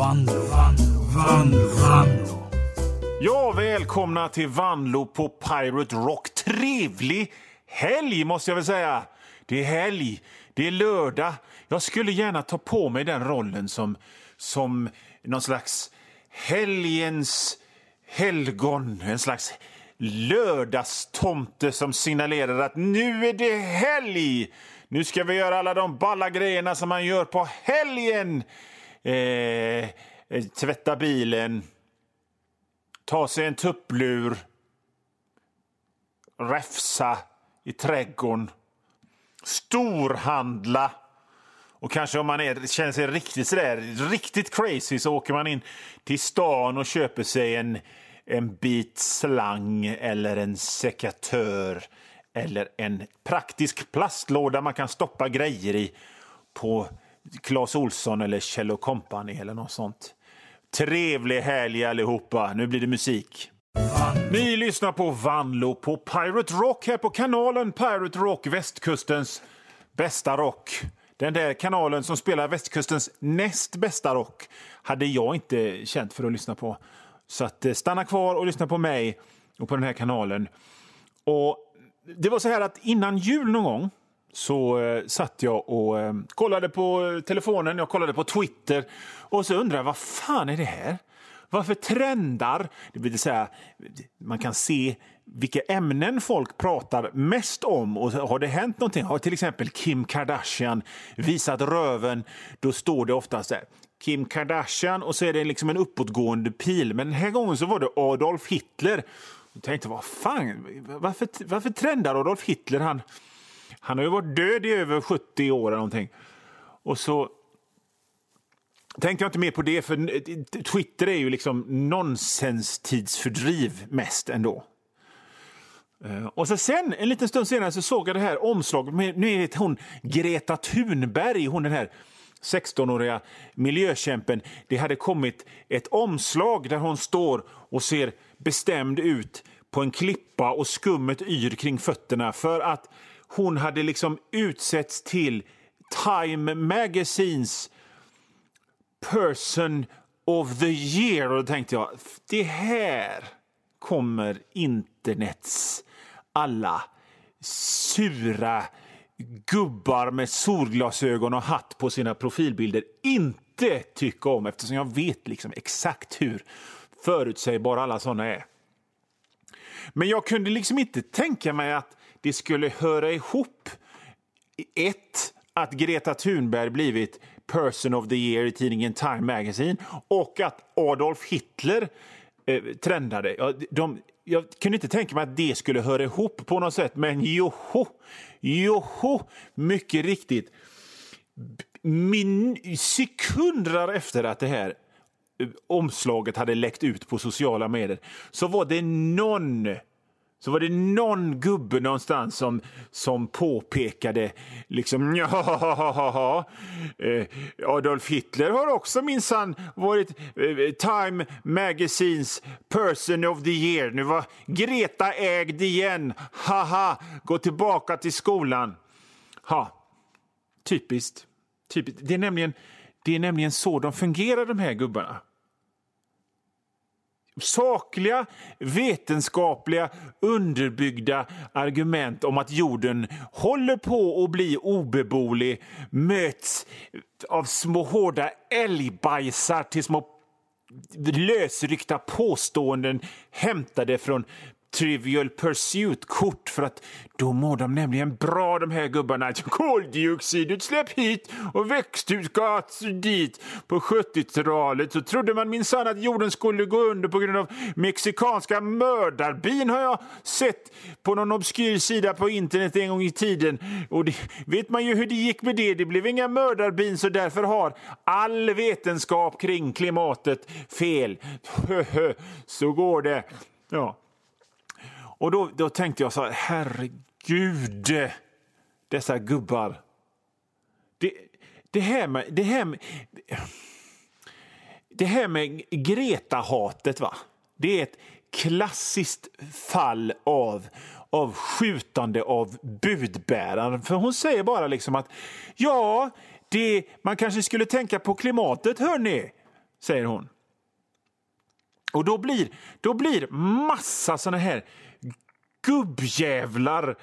Vanlo, Vanlo, Vanlo, Vanlo. Ja, välkomna till Vanlo på Pirate Rock. Trevlig helg måste jag väl säga. Det är helg, det är lördag. Jag skulle gärna ta på mig den rollen som, som någon slags helgens helgon. En slags lördagstomte som signalerar att nu är det helg. Nu ska vi göra alla de balla grejerna som man gör på helgen. Eh, eh, tvätta bilen, ta sig en tupplur, räfsa i trädgården, storhandla. Och kanske om man är, känner sig riktigt, sådär, riktigt crazy så åker man in till stan och köper sig en, en bit slang eller en sekatör eller en praktisk plastlåda man kan stoppa grejer i på Clas Olsson eller Kjell Company eller något sånt. Trevlig helg allihopa. Nu blir det musik. Ni lyssnar på Vanlo på Pirate Rock här på kanalen Pirate Rock, västkustens bästa rock. Den där kanalen som spelar västkustens näst bästa rock hade jag inte känt för att lyssna på. Så att, eh, stanna kvar och lyssna på mig och på den här kanalen. Och Det var så här att innan jul någon gång så eh, satt jag och eh, kollade på eh, telefonen, jag kollade på Twitter och så undrade jag vad fan är det här? Varför trendar? Det vill säga, man kan se vilka ämnen folk pratar mest om. Och Har det hänt någonting, har till exempel Kim Kardashian visat röven, då står det ofta så här Kim Kardashian och så är det liksom en uppåtgående pil. Men den här gången så var det Adolf Hitler. Jag tänkte, vad fan, varför, varför trendar Adolf Hitler? Han, han har ju varit död i över 70 år eller någonting. Och så tänkte jag inte mer på det, för Twitter är ju liksom nonsenstidsfördriv mest ändå. Eh, och så sen, en liten stund senare, så såg jag det här omslaget med nu är hon Greta Thunberg, hon den här 16-åriga miljökämpen. Det hade kommit ett omslag där hon står och ser bestämd ut på en klippa och skummet yr kring fötterna för att hon hade liksom utsetts till Time Magazines Person of the year. Och då tänkte jag, det här kommer internets alla sura gubbar med solglasögon och hatt på sina profilbilder inte tycka om eftersom jag vet liksom exakt hur förutsägbara alla såna är. Men jag kunde liksom inte tänka mig att det skulle höra ihop ett, att Greta Thunberg blivit Person of the year i tidningen Time Magazine och att Adolf Hitler eh, trendade. Ja, de, jag kunde inte tänka mig att det skulle höra ihop på något sätt, men joho, joho, mycket riktigt. Min, sekunder efter att det här eh, omslaget hade läckt ut på sociala medier så var det någon så var det någon gubbe någonstans som, som påpekade liksom ja, eh, Adolf Hitler har också minsann varit eh, Time Magazines person of the year. Nu var Greta ägd igen. Haha, gå tillbaka till skolan. Ha, typiskt. typiskt. Det, är nämligen, det är nämligen så de fungerar, de här gubbarna sakliga, vetenskapliga, underbyggda argument om att jorden håller på att bli obeboelig möts av små hårda älgbajsar till små lösryckta påståenden hämtade från Trivial Pursuit-kort för att då mår de nämligen bra de här gubbarna. Alltså, koldioxidutsläpp hit och växthusgas dit. På 70-talet så trodde man minsann att jorden skulle gå under på grund av mexikanska mördarbin har jag sett på någon obskyr sida på internet en gång i tiden. Och det vet man ju hur det gick med det. Det blev inga mördarbin så därför har all vetenskap kring klimatet fel. så går det. Ja. Och då, då tänkte jag så här, herregud, dessa gubbar. Det, det här med... Det här med, det här med Greta-hatet, va? det är ett klassiskt fall av, av skjutande av budbäraren. För hon säger bara liksom att ja, det, man kanske skulle tänka på klimatet, hörni. säger hon. Och då blir, då blir massa såna här gubbjävlar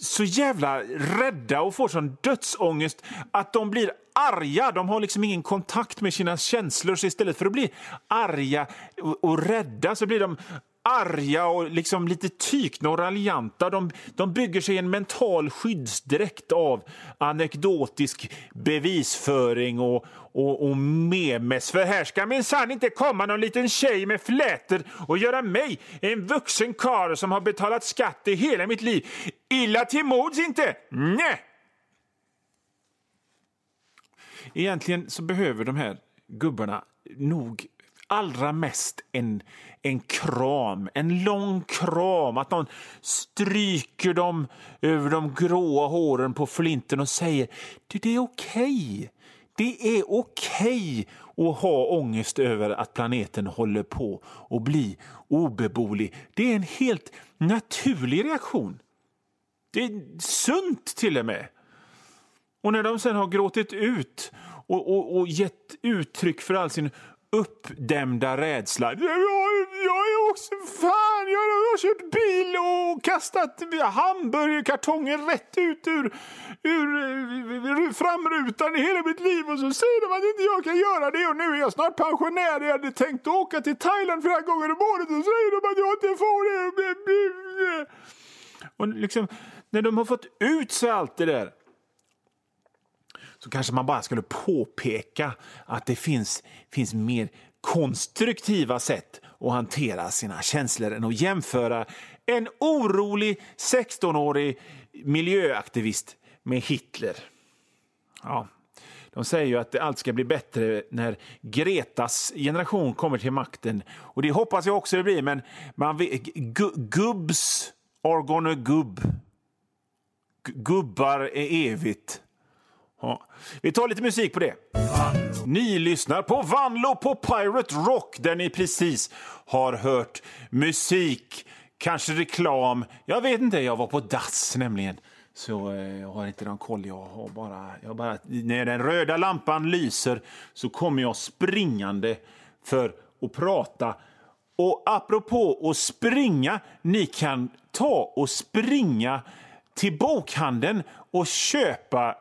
så jävla rädda och får sån dödsångest att de blir arga. De har liksom ingen kontakt med sina känslor. Så istället för att bli arga och rädda så blir de arga och liksom lite tykna och raljanta. De, de bygger sig en mental skyddsdräkt av anekdotisk bevisföring och, och, och memes. För här ska minsann inte komma någon liten tjej med flätor och göra mig, en vuxen karl som har betalat skatt i hela mitt liv, illa till mods inte. Nej! Egentligen så behöver de här gubbarna nog allra mest en, en kram, en lång kram. Att någon stryker dem över de gråa håren på flinten och säger du, det är okej. Okay. Det är okej okay att ha ångest över att planeten håller på att bli obeboelig. Det är en helt naturlig reaktion. Det är sunt till och med. Och när de sen har gråtit ut och, och, och gett uttryck för all sin uppdämda rädsla. Jag, jag är också... Fan, jag, jag har kört bil och kastat hamburgerkartongen rätt ut ur, ur, ur framrutan i hela mitt liv och så säger de att inte jag kan göra det och nu är jag snart pensionär. Jag hade tänkt åka till Thailand flera gånger om året och så säger de att jag inte får det. Och liksom, när de har fått ut sig allt det där så kanske man bara skulle påpeka att det finns, finns mer konstruktiva sätt att hantera sina känslor än att jämföra en orolig 16-årig miljöaktivist med Hitler. Ja, de säger ju att allt ska bli bättre när Gretas generation kommer till makten. Och det hoppas jag också det blir, men man vet, gubbs are gonna gubb. Gubbar är evigt. Ja. Vi tar lite musik på det. Ni lyssnar på Vanlo på Pirate Rock där ni precis har hört musik, kanske reklam. Jag vet inte, jag var på dass nämligen. Så eh, jag har inte någon koll. Jag har bara, jag bara, när den röda lampan lyser så kommer jag springande för att prata. Och apropå att springa, ni kan ta och springa till bokhandeln och köpa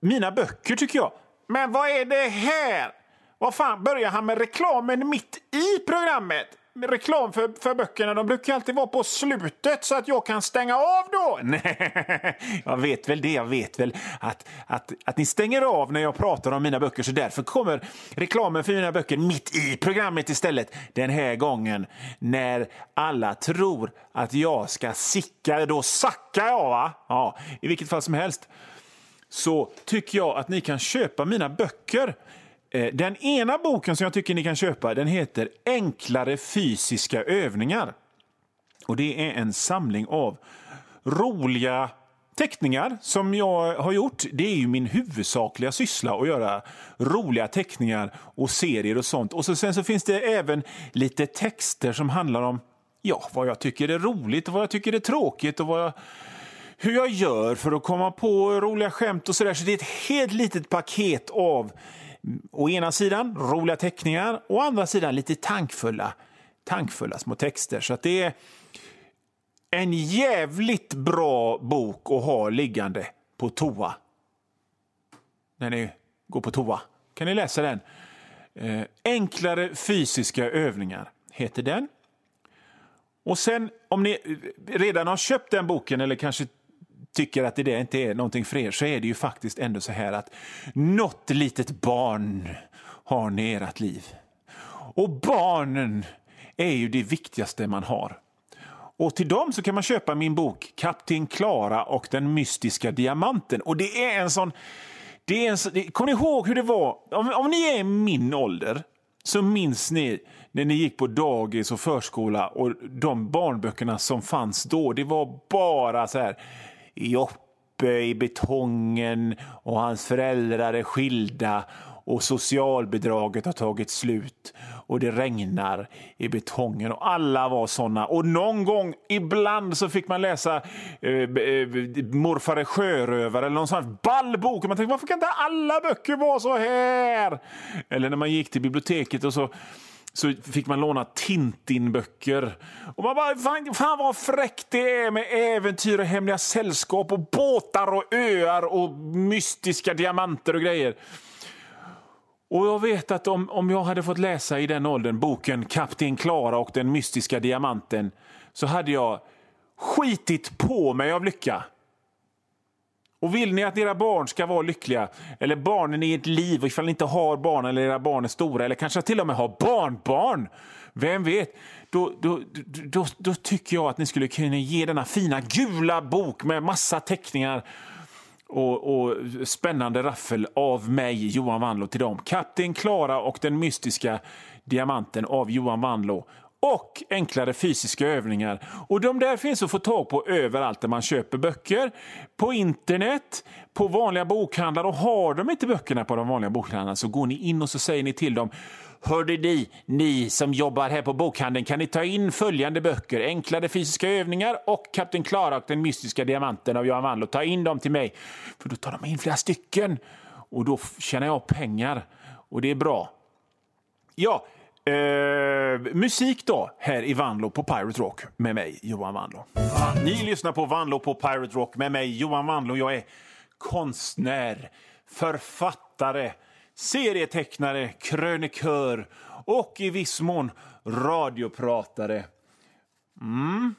mina böcker, tycker jag. Men vad är det här? Vad fan, börjar han med reklamen mitt i programmet? reklam för, för böckerna de brukar alltid vara på slutet så att jag kan stänga av då. Nej, jag vet väl det. Jag vet väl att, att, att ni stänger av när jag pratar om mina böcker så därför kommer reklamen för mina böcker mitt i programmet istället den här gången när alla tror att jag ska sicka. Då sackar jag, va? Ja, i vilket fall som helst så tycker jag att ni kan köpa mina böcker. Eh, den ena boken som jag tycker ni kan köpa den heter Enklare fysiska övningar. Och Det är en samling av roliga teckningar som jag har gjort. Det är ju min huvudsakliga syssla att göra roliga teckningar och serier och sånt. Och så, sen så finns det även lite texter som handlar om ja, vad jag tycker är roligt och vad jag tycker är tråkigt och vad jag hur jag gör för att komma på roliga skämt och sådär. Så det är ett helt litet paket av å ena sidan roliga teckningar och å andra sidan lite tankfulla, tankfulla små texter. Så det är en jävligt bra bok att ha liggande på toa. När ni går på toa kan ni läsa den. Eh, Enklare fysiska övningar heter den. Och sen om ni redan har köpt den boken eller kanske tycker att det inte är någonting för er så är det ju faktiskt ändå så här att något litet barn har ni i ert liv. Och barnen är ju det viktigaste man har. Och till dem så kan man köpa min bok Kapten Klara och den mystiska diamanten. Och det är en sån... Det är en sån, kommer ni ihåg hur det var? Om, om ni är min ålder så minns ni när ni gick på dagis och förskola och de barnböckerna som fanns då. Det var bara så här Joppe i betongen och hans föräldrar är skilda och socialbidraget har tagit slut och det regnar i betongen och alla var såna. Och någon gång, ibland, så fick man läsa eh, eh, Morfar är sjörövare eller någon sån ball bok. Man tänkte, varför kan inte alla böcker vara så här? Eller när man gick till biblioteket och så så fick man låna Tintin-böcker. Och man bara, fan, fan vad fräckt det är med äventyr och hemliga sällskap och båtar och öar och mystiska diamanter och grejer. Och jag vet att om, om jag hade fått läsa i den åldern boken Kapten Klara och den mystiska diamanten så hade jag skitit på mig av lycka. Och vill ni att era barn ska vara lyckliga, eller barnen i ert liv, ifall ni inte har barn eller era barn är stora, eller kanske till och med har barnbarn, vem vet? Då, då, då, då, tycker jag att ni skulle kunna ge denna fina gula bok med massa teckningar och, och spännande raffel av mig, Johan Wanlo, till dem. Kapten Klara och den mystiska diamanten av Johan Wanlo och enklare fysiska övningar. Och De där finns att få tag på överallt där man köper böcker. På internet, på vanliga bokhandlar. Och har de inte böckerna på de vanliga bokhandlarna så går ni in och så säger ni till dem Hörde ni, ni som jobbar här på bokhandeln, kan ni ta in följande böcker? Enklare fysiska övningar och Kapten Klara och den mystiska diamanten av Johan Wandlo. Ta in dem till mig, för då tar de in flera stycken. Och då tjänar jag pengar. Och det är bra. Ja, Eh, musik då, här i Vanlo på Pirate Rock med mig, Johan Vanlo. Ni lyssnar på Vanlo på Pirate Rock med mig, Johan Vanlo. Jag är konstnär, författare, serietecknare, krönikör och i viss mån radiopratare. Mm.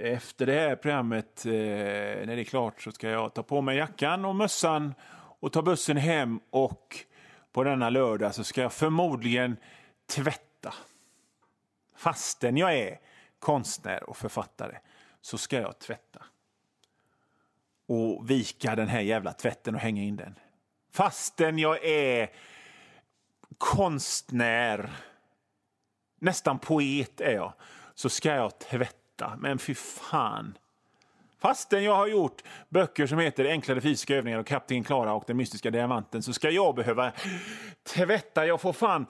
Efter det här programmet, eh, när det är klart, så ska jag ta på mig jackan och mössan och ta bussen hem. Och på denna lördag så ska jag förmodligen tvätta. Fastän jag är konstnär och författare så ska jag tvätta. Och vika den här jävla tvätten och hänga in den. Fastän jag är konstnär, nästan poet är jag, så ska jag tvätta. Men fy fan. Fastän jag har gjort böcker som heter Enklare fysiska övningar och Kapten Klara och den mystiska diamanten så ska jag behöva tvätta. Jag får fan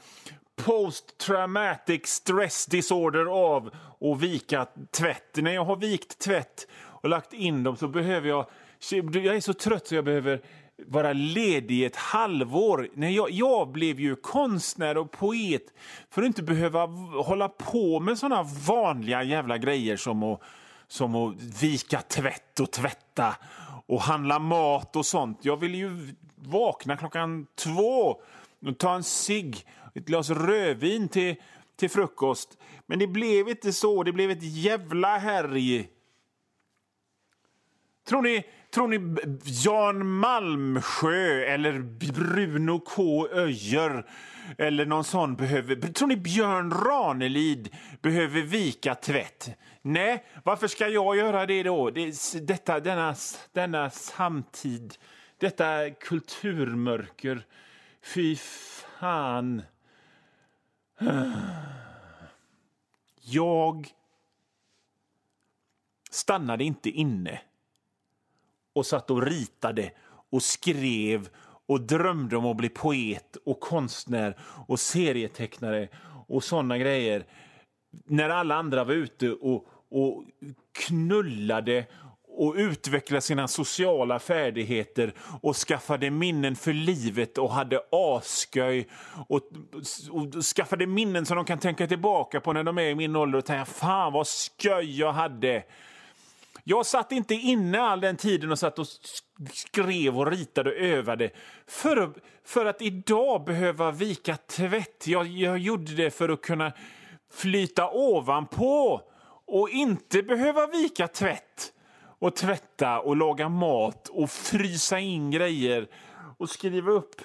post traumatic stress disorder av att vika tvätt. När jag har vikt tvätt och lagt in dem så behöver jag... Jag är så trött så jag behöver vara ledig ett halvår. Nej, jag, jag blev ju konstnär och poet för att inte behöva hålla på med såna vanliga jävla grejer som att, som att vika tvätt och tvätta och handla mat och sånt. Jag ville ju vakna klockan två ta en cigg ett glas rödvin till, till frukost. Men det blev inte så. Det blev ett jävla härj. Tror ni, tror ni Jan Malmsjö eller Bruno K. Öijer eller någon sån behöver... Tror ni Björn Ranelid behöver vika tvätt? Nej, varför ska jag göra det då? Det, detta, denna, denna samtid, detta kulturmörker. Fy fan. Jag stannade inte inne och satt och ritade och skrev och drömde om att bli poet och konstnär och serietecknare och såna grejer när alla andra var ute och, och knullade och utvecklade sina sociala färdigheter och skaffade minnen för livet och hade asköj och, och skaffade minnen som de kan tänka tillbaka på när de är i min ålder och tänka fan vad sköj jag hade. Jag satt inte inne all den tiden och satt och skrev och ritade och övade för, för att idag behöva vika tvätt. Jag, jag gjorde det för att kunna flyta ovanpå och inte behöva vika tvätt och tvätta och laga mat och frysa in grejer och skriva upp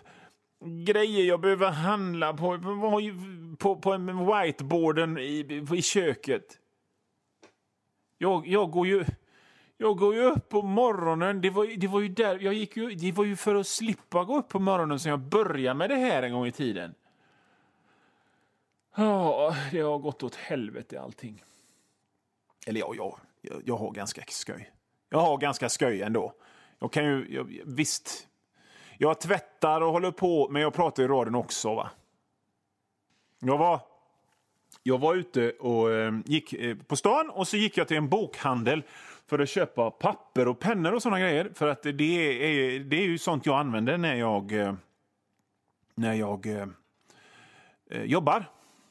grejer jag behöver handla på, på, på whiteboarden i, i köket. Jag, jag, går ju, jag går ju upp på morgonen. Det var, det var ju där, jag gick ju, det var ju för att slippa gå upp på morgonen som jag började med det här en gång i tiden. Ja, det har gått åt helvete allting. Eller ja, jag, jag, jag har ganska skoj jag har ganska skoj ändå. Jag kan ju, jag, visst, Jag tvättar och håller på, men jag pratar i radion också. va. Jag var, jag var ute och eh, gick eh, på stan och så gick jag till en bokhandel för att köpa papper och pennor och sådana grejer. För att det är, det är ju sånt jag använder när jag, eh, när jag eh, eh jobbar,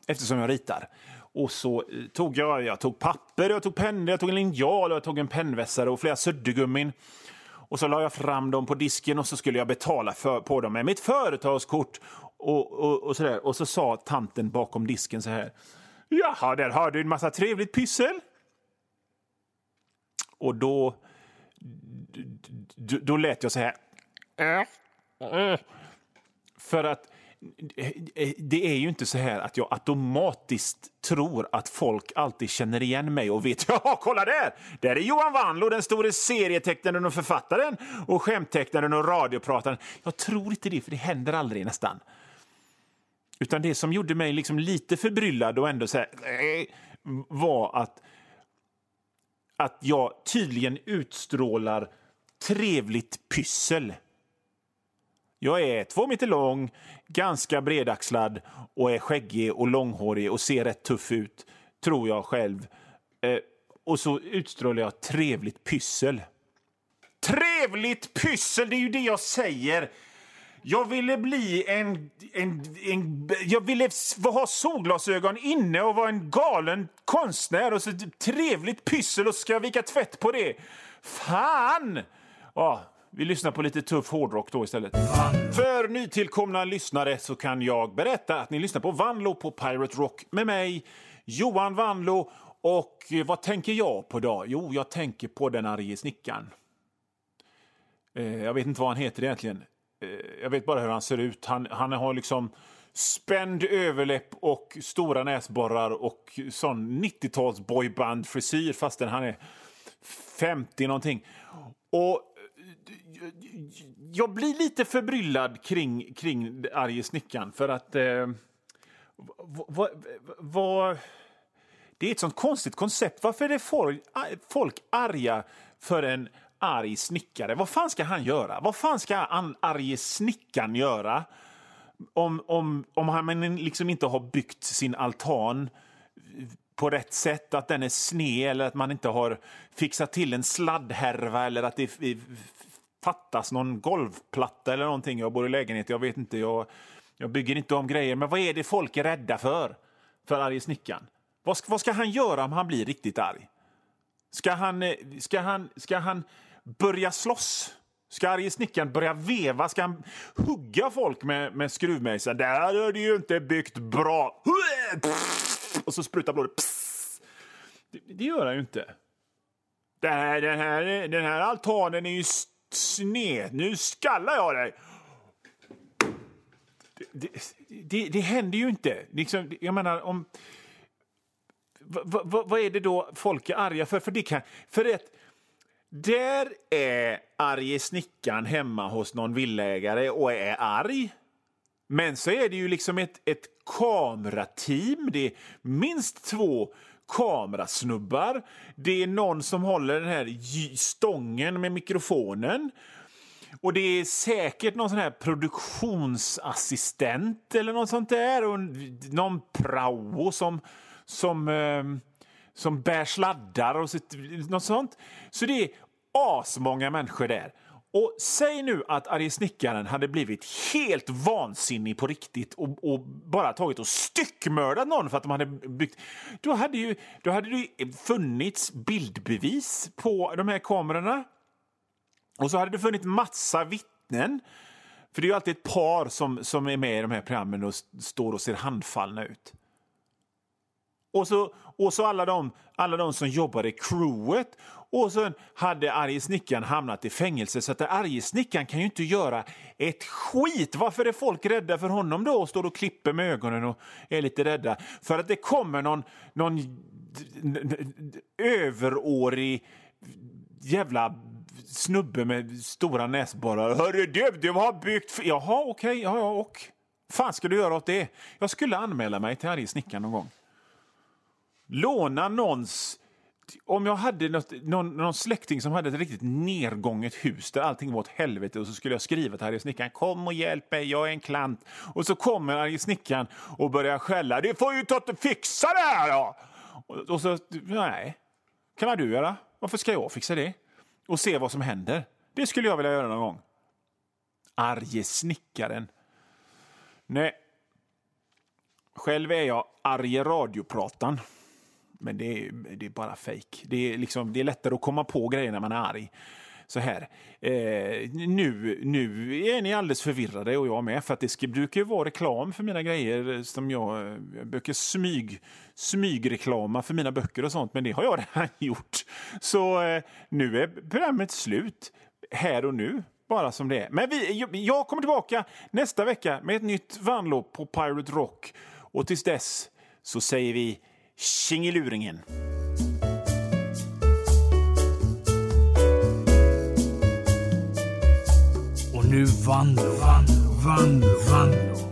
eftersom jag ritar. Och så eh, tog jag, jag tog papper, jag tog pennor, jag tog en linjal, jag tog en pennvässare och flera suddgummin. Och så la jag fram dem på disken och så skulle jag betala för, på dem med mitt företagskort. Och, och, och, sådär. och så sa tanten bakom disken så här. Jaha, där har du en massa trevligt pyssel. Och då, då, då lät jag så här. För att Eh, eh, det är ju inte så här att jag automatiskt tror att folk alltid känner igen mig och vet ja, kolla där! Där är Johan Wanlo, den store serietecknaren och författaren och skämttecknaren och radioprataren. Jag tror inte det, för det händer aldrig nästan. Utan det som gjorde mig liksom lite förbryllad och ändå så här, var att, att jag tydligen utstrålar trevligt pyssel. Jag är två meter lång, ganska bredaxlad och är skäggig och långhårig och ser rätt tuff ut, tror jag själv. Eh, och så utstrålar jag trevligt pyssel. Trevligt pyssel, det är ju det jag säger! Jag ville bli en, en, en... Jag ville ha solglasögon inne och vara en galen konstnär. Och så trevligt pyssel och ska jag vika tvätt på det. Fan! Ja, vi lyssnar på lite tuff hårdrock då istället. För nytillkomna lyssnare så kan jag berätta att ni lyssnar på Vanlo på Pirate Rock med mig, Johan Vanlo. Och eh, vad tänker jag på då? Jo, jag tänker på den arge snickaren. Eh, jag vet inte vad han heter egentligen. Eh, jag vet bara hur han ser ut. Han, han har liksom spänd överläpp och stora näsborrar och sån 90-tals boyband-frisyr fastän han är 50 någonting. Och jag blir lite förbryllad kring, kring arge snickaren för att... Eh, vad, vad, det är ett sånt konstigt koncept. Varför är folk, folk arga för en arg snickare? Vad fan ska han göra? Vad fan ska an, arge snickaren göra? Om, om, om han liksom inte har byggt sin altan på rätt sätt, att den är sned eller att man inte har fixat till en sladdhärva eller att det fattas någon golvplatta eller någonting. Jag bor i lägenhet, jag vet inte, jag, jag bygger inte om grejer. Men vad är det folk är rädda för? För arge snickaren. Vad ska, vad ska han göra om han blir riktigt arg? Ska han, eh, ska han, ska han börja slåss? Ska arge snickaren börja veva? Ska han hugga folk med, med skruvmejseln? Där är det ju inte byggt bra. Och så sprutar blodet. Det, det, gör han ju inte. Den här, den här, den här altanen är ju sned. Nu skallar jag dig! Det, det, det händer ju inte. Liksom, jag menar, om... Vad är det då folk är arga för? För det kan... För det, där är arge snickaren hemma hos någon villägare och är arg. Men så är det ju liksom ett, ett kamerateam. Det är minst två kamerasnubbar. Det är någon som håller den här stången med mikrofonen. Och det är säkert någon sån här produktionsassistent eller något sånt där. Och någon prao som, som, eh, som bär sladdar och sitt, något sånt. Så det är asmånga människor där. Och säg nu att arge snickaren hade blivit helt vansinnig på riktigt och, och, bara tagit och styckmördat någon för att de hade byggt... Då hade, ju, då hade det funnits bildbevis på de här kamerorna. Och så hade det funnits massa vittnen. För det är ju alltid ett par som, som är med i de här programmen och står och ser handfallna ut. Och så, och så alla, de, alla de som jobbar i crewet och sen hade arge snickaren hamnat i fängelse så att arge snickaren kan ju inte göra ett skit. Varför är folk rädda för honom då och står och klipper med ögonen och är lite rädda? För att det kommer någon, någon överårig jävla snubbe med stora näsborrar. Hörru du, du har byggt... Jaha, okej, okay, ja, ja, och? fan ska du göra åt det? Jag skulle anmäla mig till arge snickaren någon gång. Låna någons om jag hade något, någon, någon släkting som hade ett riktigt nedgånget hus där allting var åt helvete och så skulle jag skriva till Harry Snickaren kom och hjälp mig, jag är en klant. Och så kommer Harry Snickaren och börjar skälla. Du får ju ta och fixa det här då! Och, och så, nej. Kan vad du göra? Varför ska jag fixa det? Och se vad som händer. Det skulle jag vilja göra någon gång. Arge snickaren. Nej. Själv är jag arge radiopratan. Men det är, det är bara fejk. Det är, liksom, det är lättare att komma på grejer när man är arg. Så här. Eh, nu, nu är ni alldeles förvirrade, och jag med. För att det ska, brukar ju vara reklam för mina grejer. som Jag, eh, jag brukar smyg, smygreklama för mina böcker och sånt, men det har jag redan gjort. Så eh, nu är programmet slut. Här och nu bara som det är. Men vi, jag kommer tillbaka nästa vecka med ett nytt vanlopp på Pirate Rock. Och tills dess så säger vi tjingeluringen. Och nu Vanlo, Vanlo, Vanlo, Vanlo.